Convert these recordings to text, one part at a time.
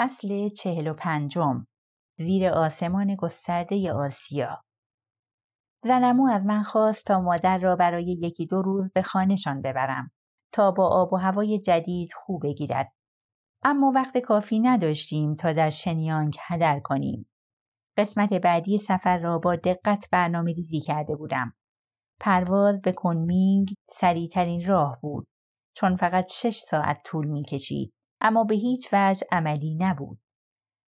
فصل چهل و پنجم. زیر آسمان گسترده آسیا. زنمو از من خواست تا مادر را برای یکی دو روز به خانهشان ببرم تا با آب و هوای جدید خوب بگیرد. اما وقت کافی نداشتیم تا در شنیانگ هدر کنیم. قسمت بعدی سفر را با دقت برنامه ریزی کرده بودم. پرواز به کنمینگ سریعترین راه بود. چون فقط شش ساعت طول می کشید اما به هیچ وجه عملی نبود.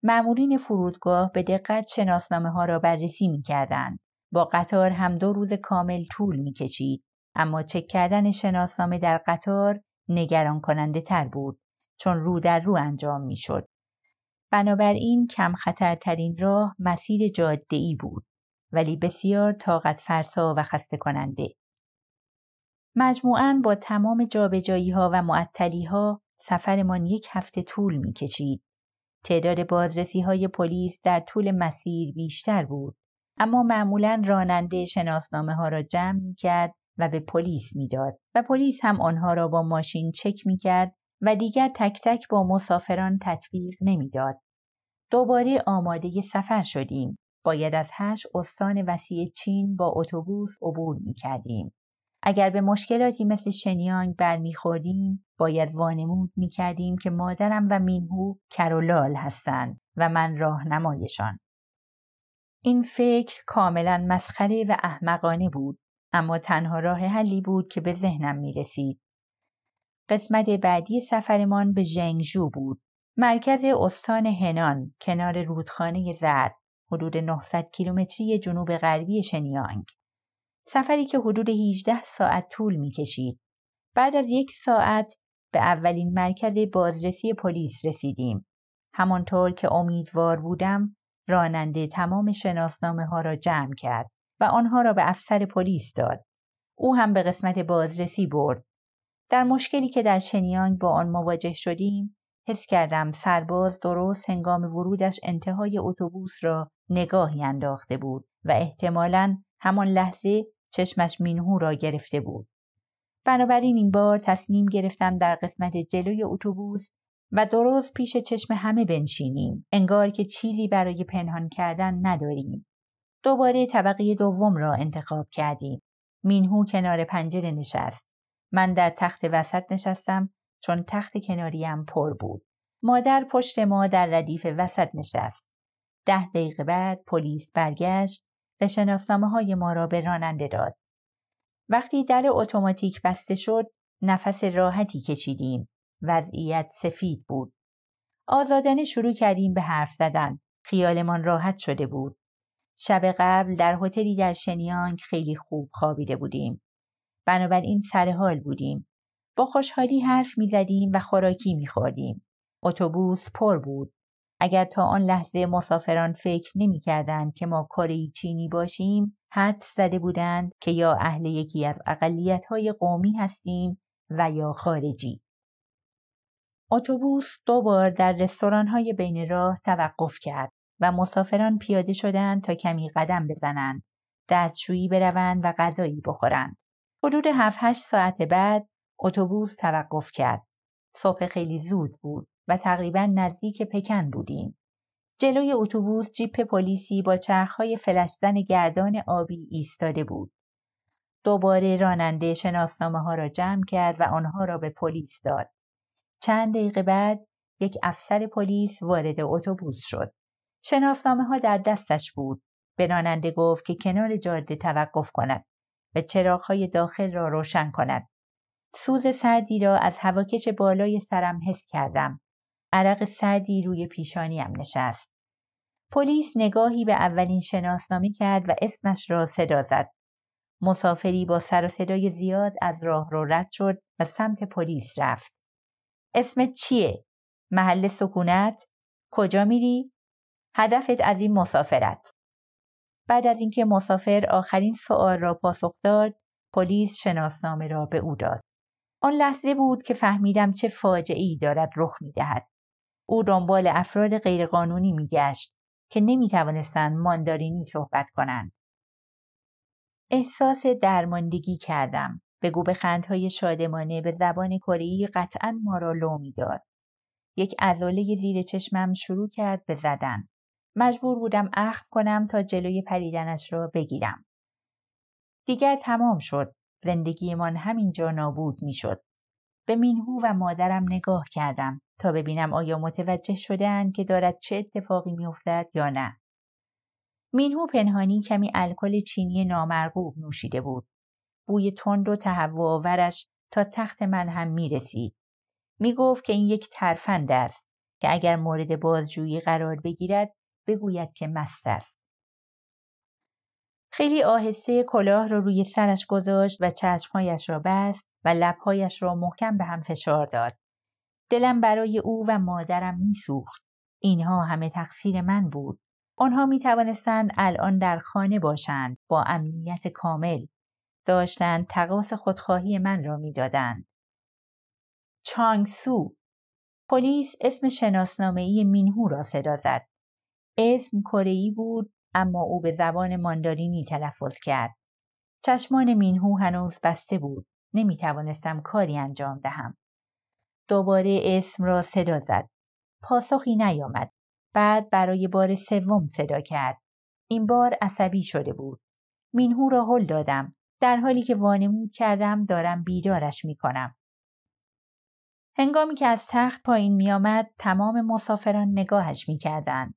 معمولین فرودگاه به دقت شناسنامه ها را بررسی می کردن. با قطار هم دو روز کامل طول می کشید. اما چک کردن شناسنامه در قطار نگران کننده تر بود چون رو در رو انجام می شد. بنابراین کم خطرترین راه مسیر جاده ای بود ولی بسیار طاقت فرسا و خسته کننده. مجموعاً با تمام جابجایی ها و معطلی ها سفرمان یک هفته طول می کشید. تعداد بازرسی های پلیس در طول مسیر بیشتر بود اما معمولا راننده شناسنامه ها را جمع می کرد و به پلیس می‌داد و پلیس هم آنها را با ماشین چک می کرد و دیگر تک تک با مسافران تطبیق نمی‌داد. دوباره آماده سفر شدیم. باید از هشت استان وسیع چین با اتوبوس عبور می کردیم. اگر به مشکلاتی مثل شنیانگ برمیخوردیم باید وانمود می‌کردیم که مادرم و مینهو کرولال هستند و من راهنمایشان این فکر کاملا مسخره و احمقانه بود اما تنها راه حلی بود که به ذهنم می رسید. قسمت بعدی سفرمان به ژنگژو بود. مرکز استان هنان کنار رودخانه زرد حدود 900 کیلومتری جنوب غربی شنیانگ. سفری که حدود 18 ساعت طول می کشید. بعد از یک ساعت به اولین مرکز بازرسی پلیس رسیدیم. همانطور که امیدوار بودم راننده تمام شناسنامه ها را جمع کرد و آنها را به افسر پلیس داد. او هم به قسمت بازرسی برد. در مشکلی که در شنیانگ با آن مواجه شدیم حس کردم سرباز درست هنگام ورودش انتهای اتوبوس را نگاهی انداخته بود و احتمالاً همان لحظه چشمش مینهو را گرفته بود. بنابراین این بار تصمیم گرفتم در قسمت جلوی اتوبوس و درست پیش چشم همه بنشینیم انگار که چیزی برای پنهان کردن نداریم. دوباره طبقه دوم را انتخاب کردیم. مینهو کنار پنجره نشست. من در تخت وسط نشستم چون تخت کناریم پر بود. مادر پشت ما در ردیف وسط نشست. ده دقیقه بعد پلیس برگشت و شناسنامه های ما را به راننده داد. وقتی در اتوماتیک بسته شد نفس راحتی کشیدیم. وضعیت سفید بود. آزادانه شروع کردیم به حرف زدن. خیالمان راحت شده بود. شب قبل در هتلی در شنیانگ خیلی خوب خوابیده بودیم. بنابراین سر حال بودیم. با خوشحالی حرف می زدیم و خوراکی می خوردیم. اتوبوس پر بود. اگر تا آن لحظه مسافران فکر نمی کردند که ما کره چینی باشیم حد زده بودند که یا اهل یکی از اقلیت های قومی هستیم و یا خارجی. اتوبوس دو بار در رستوران های بین راه توقف کرد و مسافران پیاده شدند تا کمی قدم بزنند، دستشویی بروند و غذایی بخورند. حدود 7 8 ساعت بعد اتوبوس توقف کرد. صبح خیلی زود بود و تقریبا نزدیک پکن بودیم. جلوی اتوبوس جیپ پلیسی با چرخهای فلشزن گردان آبی ایستاده بود. دوباره راننده شناسنامه ها را جمع کرد و آنها را به پلیس داد. چند دقیقه بعد یک افسر پلیس وارد اتوبوس شد. شناسنامه ها در دستش بود. به راننده گفت که کنار جاده توقف کند و چراغهای داخل را روشن کند. سوز سردی را از هواکش بالای سرم حس کردم. عرق سردی روی پیشانیم نشست. پلیس نگاهی به اولین شناسنامه کرد و اسمش را صدا زد. مسافری با سر و صدای زیاد از راه رو رد شد و سمت پلیس رفت. اسمت چیه؟ محل سکونت؟ کجا میری؟ هدفت از این مسافرت. بعد از اینکه مسافر آخرین سوال را پاسخ داد، پلیس شناسنامه را به او داد. آن لحظه بود که فهمیدم چه فاجعه ای دارد رخ می دهد. او دنبال افراد غیرقانونی می گشت که نمی توانستند ماندارینی صحبت کنند. احساس درماندگی کردم. به گوب خندهای شادمانه به زبان کره قطعا ما را لو می‌داد. یک عضله زیر چشمم شروع کرد به زدن. مجبور بودم اخم کنم تا جلوی پریدنش را بگیرم. دیگر تمام شد. زندگیمان همینجا نابود می‌شد. به مینهو و مادرم نگاه کردم تا ببینم آیا متوجه شدهاند که دارد چه اتفاقی میافتد یا نه. مینهو پنهانی کمی الکل چینی نامرغوب نوشیده بود. بوی تند و تهوع آورش تا تخت من هم می رسید. می گفت که این یک ترفند است که اگر مورد بازجویی قرار بگیرد بگوید که مست است. خیلی آهسته کلاه را رو روی سرش گذاشت و چشمهایش را بست و لبهایش را محکم به هم فشار داد. دلم برای او و مادرم میسوخت. اینها همه تقصیر من بود. آنها می توانستند الان در خانه باشند با امنیت کامل. داشتند تقاس خودخواهی من را می‌دادند. چانگسو پلیس اسم شناسنامه مینهو را صدا زد. اسم کره بود اما او به زبان ماندارینی تلفظ کرد. چشمان مینهو هنوز بسته بود. نمی توانستم کاری انجام دهم. دوباره اسم را صدا زد. پاسخی نیامد. بعد برای بار سوم صدا کرد. این بار عصبی شده بود. مینهو را هل دادم. در حالی که وانمود کردم دارم بیدارش می کنم. هنگامی که از تخت پایین می آمد تمام مسافران نگاهش می کردند.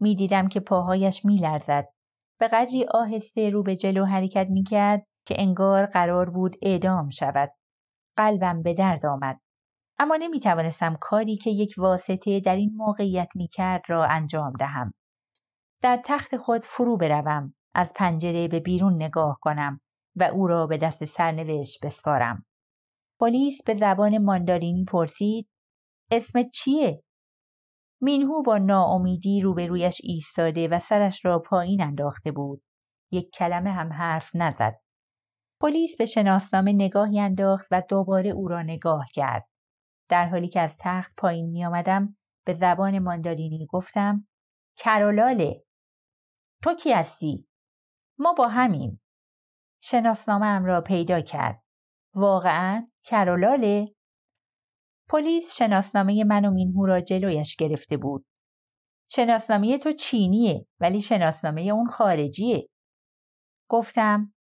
می دیدم که پاهایش می لرزد. به قدری آهسته رو به جلو حرکت می کرد که انگار قرار بود اعدام شود. قلبم به درد آمد. اما نمی توانستم کاری که یک واسطه در این موقعیت می کرد را انجام دهم. در تخت خود فرو بروم، از پنجره به بیرون نگاه کنم و او را به دست سرنوشت بسپارم. پلیس به زبان ماندارینی پرسید اسم چیه؟ مینهو با ناامیدی روبرویش ایستاده و سرش را پایین انداخته بود. یک کلمه هم حرف نزد. پلیس به شناسنامه نگاهی انداخت و دوباره او را نگاه کرد. در حالی که از تخت پایین می آمدم به زبان ماندارینی گفتم کرولاله تو کی هستی؟ ما با همیم. شناسنامه ام را پیدا کرد. واقعا کرولاله؟ پلیس شناسنامه من و مینهو را جلویش گرفته بود. شناسنامه تو چینیه ولی شناسنامه اون خارجیه. گفتم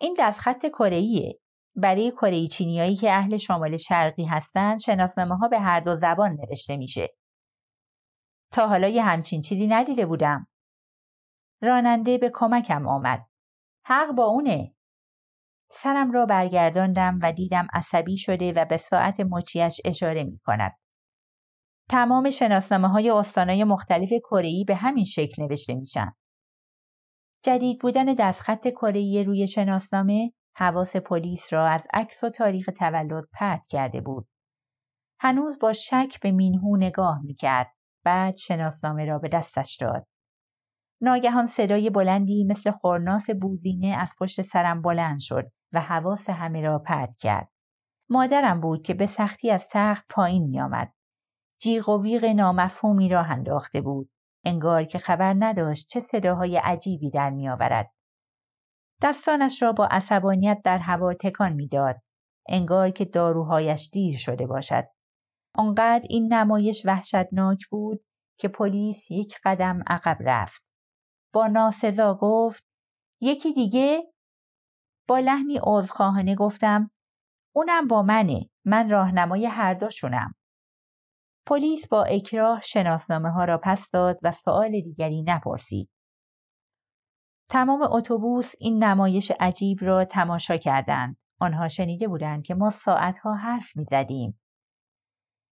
این دستخط کره برای کره چینیایی که اهل شمال شرقی هستند شناسنامه ها به هر دو زبان نوشته میشه. تا حالا یه همچین چیزی ندیده بودم. راننده به کمکم آمد. حق با اونه. سرم را برگرداندم و دیدم عصبی شده و به ساعت مچیش اشاره می کند. تمام شناسنامه های استانهای مختلف کره‌ای به همین شکل نوشته میشن. جدید بودن دستخط کره روی شناسنامه حواس پلیس را از عکس و تاریخ تولد پرت کرده بود. هنوز با شک به مینهو نگاه می‌کرد. بعد شناسنامه را به دستش داد. ناگهان صدای بلندی مثل خورناس بوزینه از پشت سرم بلند شد و حواس همه را پرت کرد. مادرم بود که به سختی از سخت پایین می آمد. جیغ و ویغ نامفهومی را انداخته بود. انگار که خبر نداشت چه صداهای عجیبی در می آورد. دستانش را با عصبانیت در هوا تکان می‌داد. انگار که داروهایش دیر شده باشد. آنقدر این نمایش وحشتناک بود که پلیس یک قدم عقب رفت. با ناسزا گفت یکی دیگه با لحنی عذرخواهانه گفتم اونم با منه من راهنمای هر دوشونم پلیس با اکراه شناسنامه ها را پس داد و سؤال دیگری نپرسید تمام اتوبوس این نمایش عجیب را تماشا کردند آنها شنیده بودند که ما ساعتها حرف می زدیم.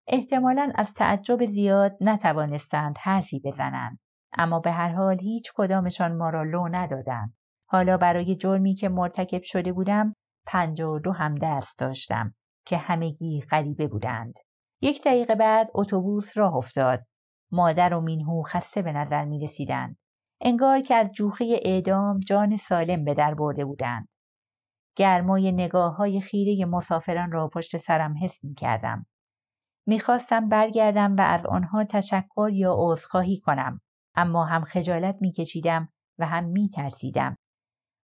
احتمالا از تعجب زیاد نتوانستند حرفی بزنند اما به هر حال هیچ کدامشان ما را لو ندادند. حالا برای جرمی که مرتکب شده بودم پنج و دو هم دست داشتم که همگی غریبه بودند. یک دقیقه بعد اتوبوس راه افتاد. مادر و مینهو خسته به نظر می رسیدند. انگار که از جوخه اعدام جان سالم به در برده بودند. گرمای نگاه های خیره مسافران را پشت سرم حس می کردم. می‌خواستم برگردم و از آنها تشکر یا عذرخواهی کنم اما هم خجالت میکشیدم و هم میترسیدم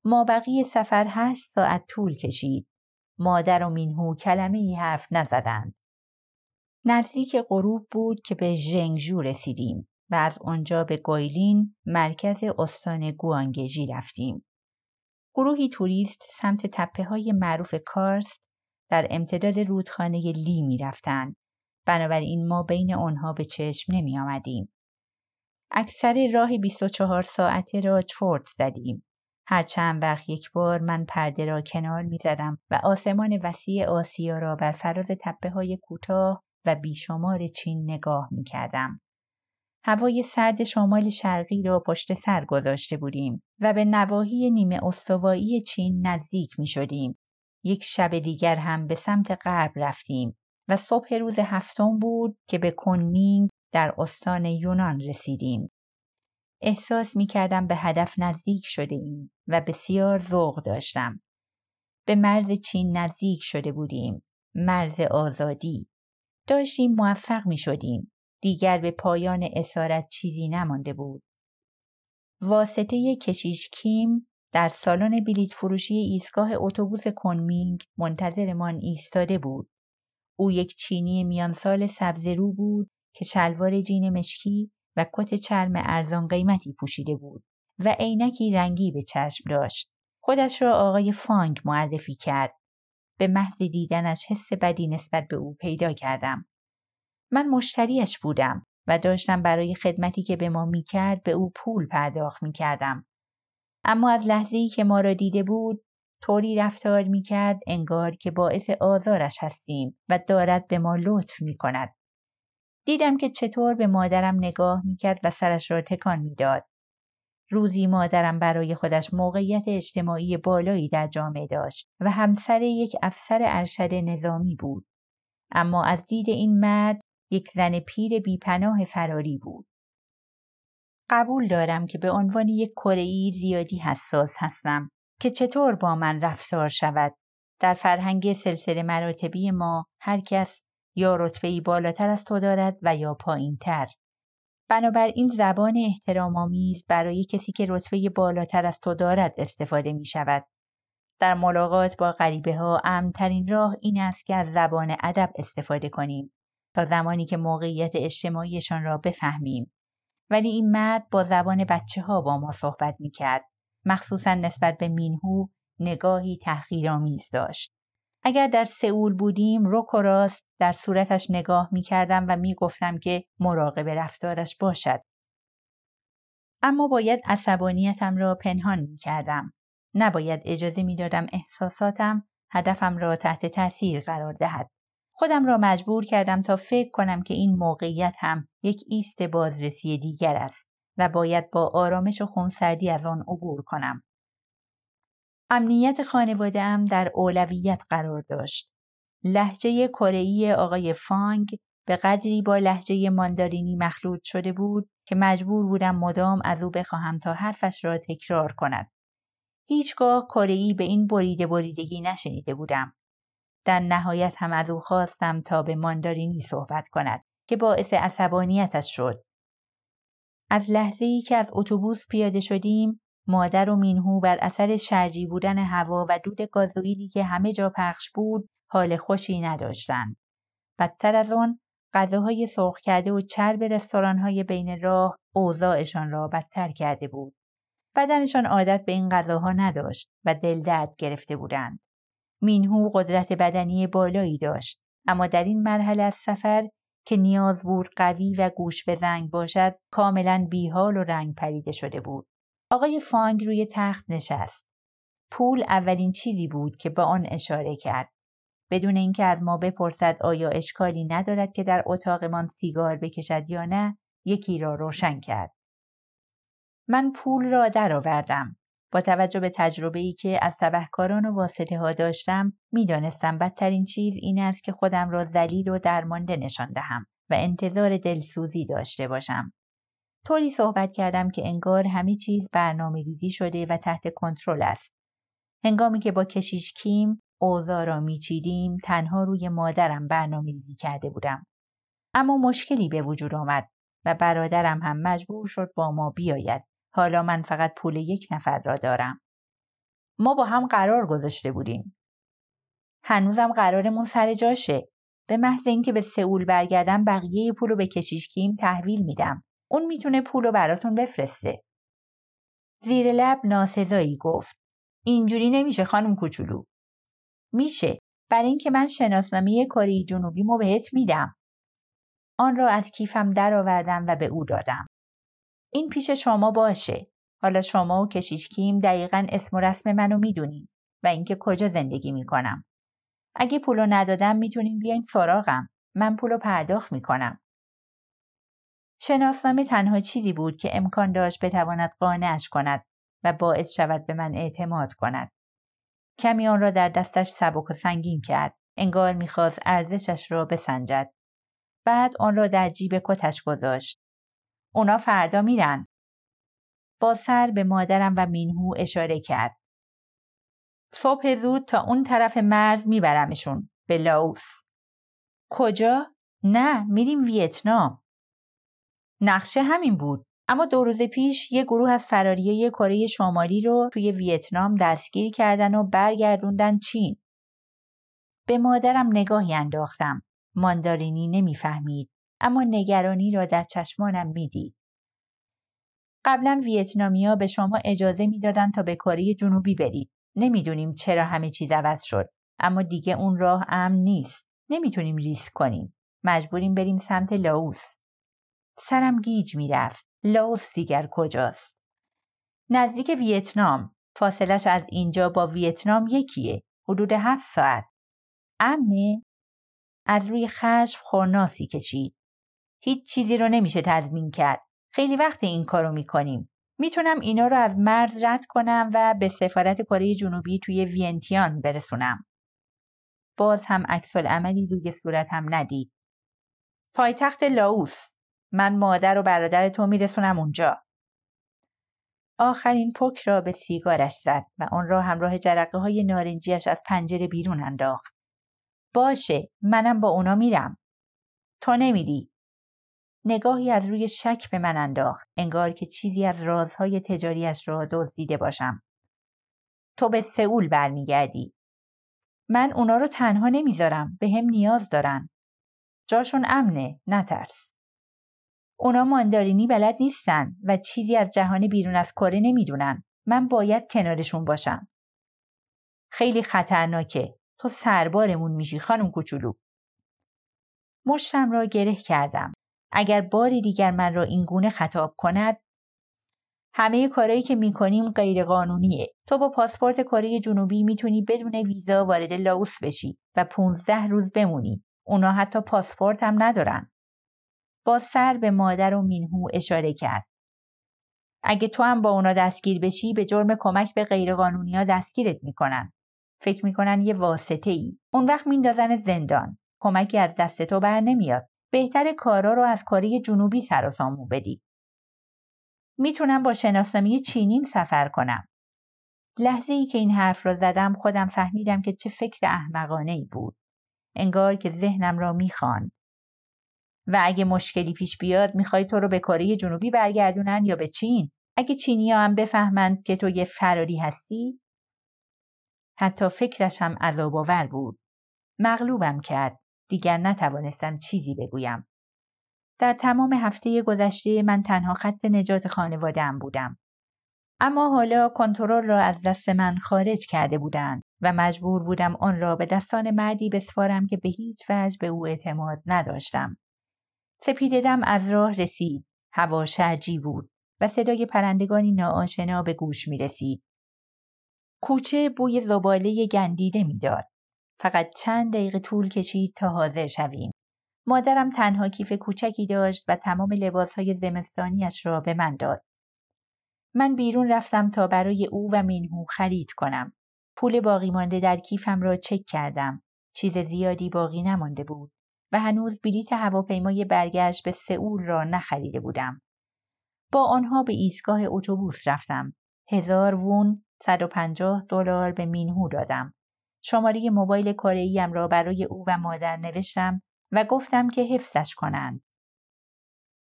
ما بقیه سفر هشت ساعت طول کشید مادر و مینهو کلمه ای حرف نزدند نزدیک غروب بود که به ژنگژو رسیدیم و از آنجا به گویلین مرکز استان گوانگژی رفتیم. گروهی توریست سمت تپه های معروف کارست در امتداد رودخانه لی می رفتن. بنابراین ما بین آنها به چشم نمی آمدیم. اکثر راه 24 ساعته را چرت زدیم. هر چند وقت یک بار من پرده را کنار می زدم و آسمان وسیع آسیا را بر فراز تپه های کوتاه و بیشمار چین نگاه می کردم. هوای سرد شمال شرقی را پشت سر گذاشته بودیم و به نواحی نیمه استوایی چین نزدیک می شدیم. یک شب دیگر هم به سمت غرب رفتیم و صبح روز هفتم بود که به کنمینگ در استان یونان رسیدیم. احساس می کردم به هدف نزدیک شده ایم و بسیار ذوق داشتم. به مرز چین نزدیک شده بودیم. مرز آزادی. داشتیم موفق می شدیم. دیگر به پایان اسارت چیزی نمانده بود. واسطه کشیش کیم در سالن بلیت فروشی ایستگاه اتوبوس کنمینگ منتظرمان ایستاده بود. او یک چینی میان سال سبز رو بود که شلوار جین مشکی و کت چرم ارزان قیمتی پوشیده بود و عینکی رنگی به چشم داشت. خودش را آقای فانگ معرفی کرد. به محض دیدنش حس بدی نسبت به او پیدا کردم. من مشتریش بودم و داشتم برای خدمتی که به ما می کرد به او پول پرداخت می کردم. اما از لحظه ای که ما را دیده بود طوری رفتار می کرد انگار که باعث آزارش هستیم و دارد به ما لطف می کند. دیدم که چطور به مادرم نگاه می کرد و سرش را تکان می‌داد. روزی مادرم برای خودش موقعیت اجتماعی بالایی در جامعه داشت و همسر یک افسر ارشد نظامی بود. اما از دید این مرد یک زن پیر بیپناه فراری بود. قبول دارم که به عنوان یک کره‌ای زیادی حساس هستم که چطور با من رفتار شود. در فرهنگ سلسله مراتبی ما هر کس یا رتبه بالاتر از تو دارد و یا پایین تر. بنابراین زبان احترام آمیز برای کسی که رتبه بالاتر از تو دارد استفاده می شود. در ملاقات با غریبه ها امترین راه این است که از زبان ادب استفاده کنیم تا زمانی که موقعیت اجتماعیشان را بفهمیم. ولی این مرد با زبان بچه ها با ما صحبت می کرد. مخصوصا نسبت به مینهو نگاهی تحقیرآمیز داشت. اگر در سئول بودیم رک و راست در صورتش نگاه می کردم و می گفتم که مراقب رفتارش باشد. اما باید عصبانیتم را پنهان می کردم. نباید اجازه می دادم احساساتم هدفم را تحت تاثیر قرار دهد. خودم را مجبور کردم تا فکر کنم که این موقعیت هم یک ایست بازرسی دیگر است و باید با آرامش و خونسردی از آن عبور کنم. امنیت خانواده ام در اولویت قرار داشت. لحجه کره‌ای آقای فانگ به قدری با لحجه ماندارینی مخلوط شده بود که مجبور بودم مدام از او بخواهم تا حرفش را تکرار کند. هیچگاه کره‌ای به این بریده بریدگی نشنیده بودم. در نهایت هم از او خواستم تا به ماندارینی صحبت کند که باعث عصبانیتش شد. از لحظه ای که از اتوبوس پیاده شدیم مادر و مینهو بر اثر شرجی بودن هوا و دود گازوئیلی که همه جا پخش بود حال خوشی نداشتند. بدتر از آن غذاهای سرخ کرده و چرب رستورانهای بین راه اوضاعشان را بدتر کرده بود. بدنشان عادت به این غذاها نداشت و دل درد گرفته بودند. مینهو قدرت بدنی بالایی داشت اما در این مرحله از سفر که نیاز بود قوی و گوش به زنگ باشد کاملا بیحال و رنگ پریده شده بود. آقای فانگ روی تخت نشست. پول اولین چیزی بود که با آن اشاره کرد. بدون اینکه از ما بپرسد آیا اشکالی ندارد که در اتاقمان سیگار بکشد یا نه یکی را روشن کرد. من پول را درآوردم. با توجه به تجربه ای که از سبهکاران و واسطه ها داشتم می‌دانستم بدترین چیز این است که خودم را ذلیل و درمانده نشان دهم و انتظار دلسوزی داشته باشم. طوری صحبت کردم که انگار همه چیز برنامه ریزی شده و تحت کنترل است. هنگامی که با کشیش کیم اوضاع را میچیدیم تنها روی مادرم برنامه ریزی کرده بودم. اما مشکلی به وجود آمد و برادرم هم مجبور شد با ما بیاید. حالا من فقط پول یک نفر را دارم. ما با هم قرار گذاشته بودیم. هنوزم قرارمون سر جاشه. به محض اینکه به سئول برگردم بقیه پول رو به کشیشکیم تحویل میدم. اون می‌تونه پول رو براتون بفرسته. زیر لب ناسزایی گفت. اینجوری نمیشه خانم کوچولو. میشه. برای اینکه من شناسنامه کره جنوبی مو بهت میدم. آن را از کیفم درآوردم و به او دادم. این پیش شما باشه. حالا شما و کشیشکیم دقیقا اسم و رسم منو می‌دونین و اینکه کجا زندگی می‌کنم. اگه پولو ندادم می‌تونین بیاین سراغم. من پولو پرداخت می‌کنم. شناسنامه تنها چیزی بود که امکان داشت بتواند قانعش کند و باعث شود به من اعتماد کند. کمی آن را در دستش سبک و سنگین کرد. انگار می‌خواست ارزشش را بسنجد. بعد آن را در جیب کتش گذاشت. اونا فردا میرن. با سر به مادرم و مینهو اشاره کرد. صبح زود تا اون طرف مرز میبرمشون به لاوس. کجا؟ نه میریم ویتنام. نقشه همین بود اما دو روز پیش یه گروه از فراریای کره شمالی رو توی ویتنام دستگیر کردن و برگردوندن چین. به مادرم نگاهی انداختم. ماندارینی نمی‌فهمید. اما نگرانی را در چشمانم می‌دید. قبلا ویتنامیا به شما اجازه می‌دادند تا به کره جنوبی برید. نمی‌دونیم چرا همه چیز عوض شد اما دیگه اون راه امن نیست. نمی‌تونیم ریسک کنیم. مجبوریم بریم سمت لاوس. سرم گیج می‌رفت. لاوس دیگر کجاست؟ نزدیک ویتنام. فاصلش از اینجا با ویتنام یکیه. حدود هفت ساعت. امنه؟ از روی خشم خورناسی کشید. هیچ چیزی رو نمیشه تضمین کرد. خیلی وقت این کارو می‌کنیم. می‌تونم اینا رو از مرز رد کنم و به سفارت کره جنوبی توی وینتیان برسونم. باز هم عکس عملی روی صورتم ندید. پایتخت لاوس من مادر و برادر تو میرسونم اونجا. آخرین پک را به سیگارش زد و آن را همراه جرقه های نارنجیش از پنجره بیرون انداخت. باشه منم با اونا میرم. تو نمیری. نگاهی از روی شک به من انداخت انگار که چیزی از رازهای تجاریش را دزدیده باشم. تو به سئول برمیگردی. من اونا رو تنها نمی‌ذارم به هم نیاز دارن. جاشون امنه نترس. اونا ماندارینی بلد نیستن و چیزی از جهان بیرون از کره نمی‌دونن. من باید کنارشون باشم. خیلی خطرناکه. تو سربارمون میشی خانم کوچولو. مشتم را گره کردم. اگر باری دیگر من را این گونه خطاب کند همه کارهایی که می‌کنیم غیر قانونیه. تو با پاسپورت کره جنوبی می‌تونی بدون ویزا وارد لاوس بشی و 15 روز بمونی. اونا حتی پاسپورت هم ندارن. با سر به مادر و مینهو اشاره کرد. اگه تو هم با اونا دستگیر بشی به جرم کمک به غیرقانونی ها دستگیرت می‌کنن. فکر می‌کنن یه واسطه ای. اون وقت میندازن زندان. کمکی از دست تو بر نمیاد. بهتر کارا رو از کاری جنوبی سر و سامو بدی. می‌تونم با شناسنامه چینیم سفر کنم. لحظه ای که این حرف را زدم خودم فهمیدم که چه فکر احمقانه ای بود. انگار که ذهنم را می‌خواند. و اگه مشکلی پیش بیاد می‌خوای تو رو به کره جنوبی برگردونن یا به چین اگه چینی هم بفهمند که تو یه فراری هستی حتی فکرش هم عذاب آور بود مغلوبم کرد دیگر نتوانستم چیزی بگویم در تمام هفته گذشته من تنها خط نجات خانوادهام بودم اما حالا کنترل را از دست من خارج کرده بودند و مجبور بودم آن را به دستان مردی بسپارم که به هیچ وجه به او اعتماد نداشتم سپیددم از راه رسید. هوا شرجی بود و صدای پرندگانی ناآشنا به گوش می رسید. کوچه بوی زباله گندیده می‌داد. فقط چند دقیقه طول کشید تا حاضر شویم. مادرم تنها کیف کوچکی داشت و تمام لباسهای زمستانیش را به من داد. من بیرون رفتم تا برای او و مینهو خرید کنم. پول باقی مانده در کیفم را چک کردم. چیز زیادی باقی نمانده بود. و هنوز بلیت هواپیمای برگشت به سئول را نخریده بودم. با آنها به ایستگاه اتوبوس رفتم. هزار وون 150 دلار به مینهو دادم. شماره موبایل کاره‌ایم را برای او و مادر نوشتم و گفتم که حفظش کنند.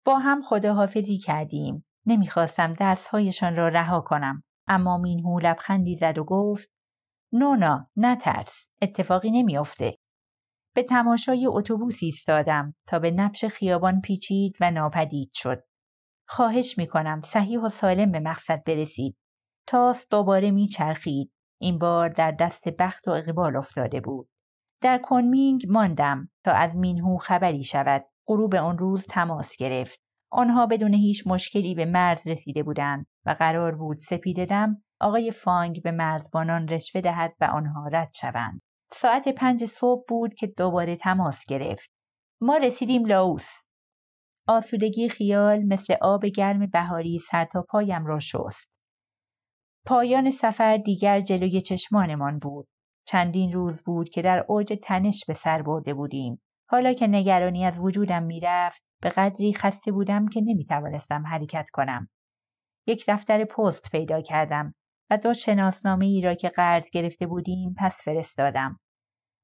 با هم خداحافظی کردیم. نمی‌خواستم دستهایشان را رها کنم. اما مینهو لبخندی زد و گفت نونا نترس اتفاقی نمیافته به تماشای اتوبوس ایستادم تا به نبش خیابان پیچید و ناپدید شد. خواهش می کنم صحیح و سالم به مقصد برسید. تاس دوباره میچرخید. این بار در دست بخت و اقبال افتاده بود. در کنمینگ ماندم تا از مینهو خبری شود. غروب آن روز تماس گرفت. آنها بدون هیچ مشکلی به مرز رسیده بودند و قرار بود سپیددم آقای فانگ به مرزبانان رشوه دهد و آنها رد شوند. ساعت پنج صبح بود که دوباره تماس گرفت. ما رسیدیم لاوس. آسودگی خیال مثل آب گرم بهاری سر تا پایم را شست. پایان سفر دیگر جلوی چشمانمان بود. چندین روز بود که در اوج تنش به سر برده بودیم. حالا که نگرانی از وجودم می‌رفت به قدری خسته بودم که نمی‌توانستم حرکت کنم. یک دفتر پست پیدا کردم و دو شناسنامه ای را که قرض گرفته بودیم پس فرستادم.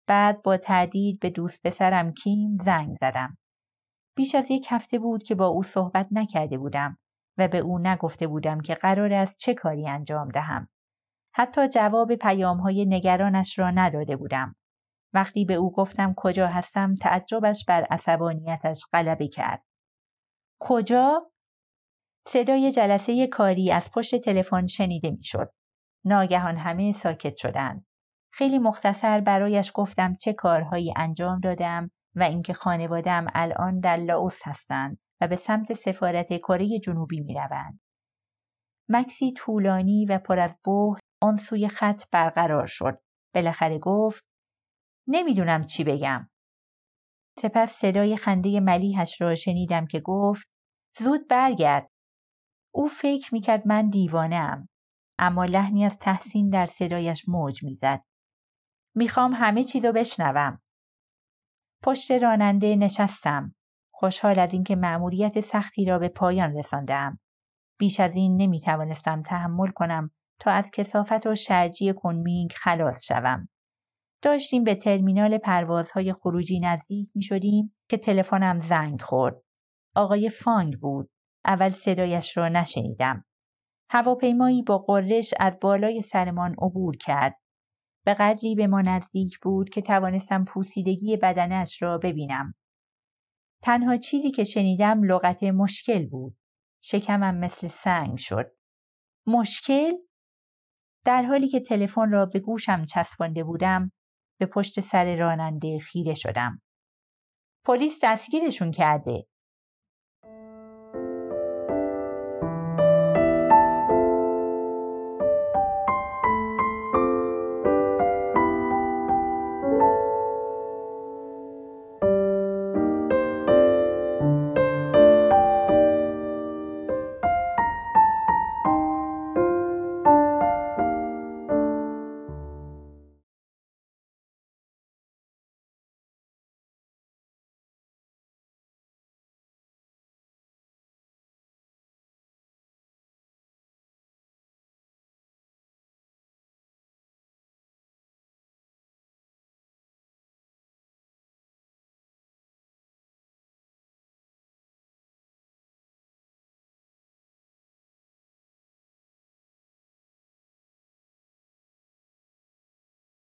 بعد با تردید به دوست پسرم کیم زنگ زدم. بیش از یک هفته بود که با او صحبت نکرده بودم و به او نگفته بودم که قرار است چه کاری انجام دهم. حتی جواب پیام های نگرانش را نداده بودم. وقتی به او گفتم کجا هستم تعجبش بر عصبانیتش غلبه کرد. کجا؟ صدای جلسه کاری از پشت تلفن شنیده می‌شد. ناگهان همه ساکت شدند. خیلی مختصر برایش گفتم چه کارهایی انجام دادم و اینکه خانوادم الان در لاوس هستند و به سمت سفارت کره جنوبی می روند. مکسی طولانی و پر از بهت آن سوی خط برقرار شد. بالاخره گفت نمی‌دونم چی بگم. سپس صدای خنده ملیحش را شنیدم که گفت زود برگرد. او فکر می‌کرد من دیوانه ام. اما لحنی از تحسین در صدایش موج می‌زد. می‌خوام همه چیزو بشنوم. پشت راننده نشستم. خوشحال از اینکه مأموریت سختی را به پایان رساندم. بیش از این نمی‌توانستم تحمل کنم تا از کسافت و شرجی کنمینگ خلاص شوم. داشتیم به ترمینال پروازهای خروجی نزدیک می شدیم که تلفنم زنگ خورد. آقای فانگ بود. اول صدایش را نشنیدم. هواپیمایی با قررش از بالای سرمان عبور کرد. به قدری به ما نزدیک بود که توانستم پوسیدگی بدنش را ببینم. تنها چیزی که شنیدم لغت مشکل بود. شکمم مثل سنگ شد. مشکل؟ در حالی که تلفن را به گوشم چسبانده بودم به پشت سر راننده خیره شدم. پلیس دستگیرشون کرده.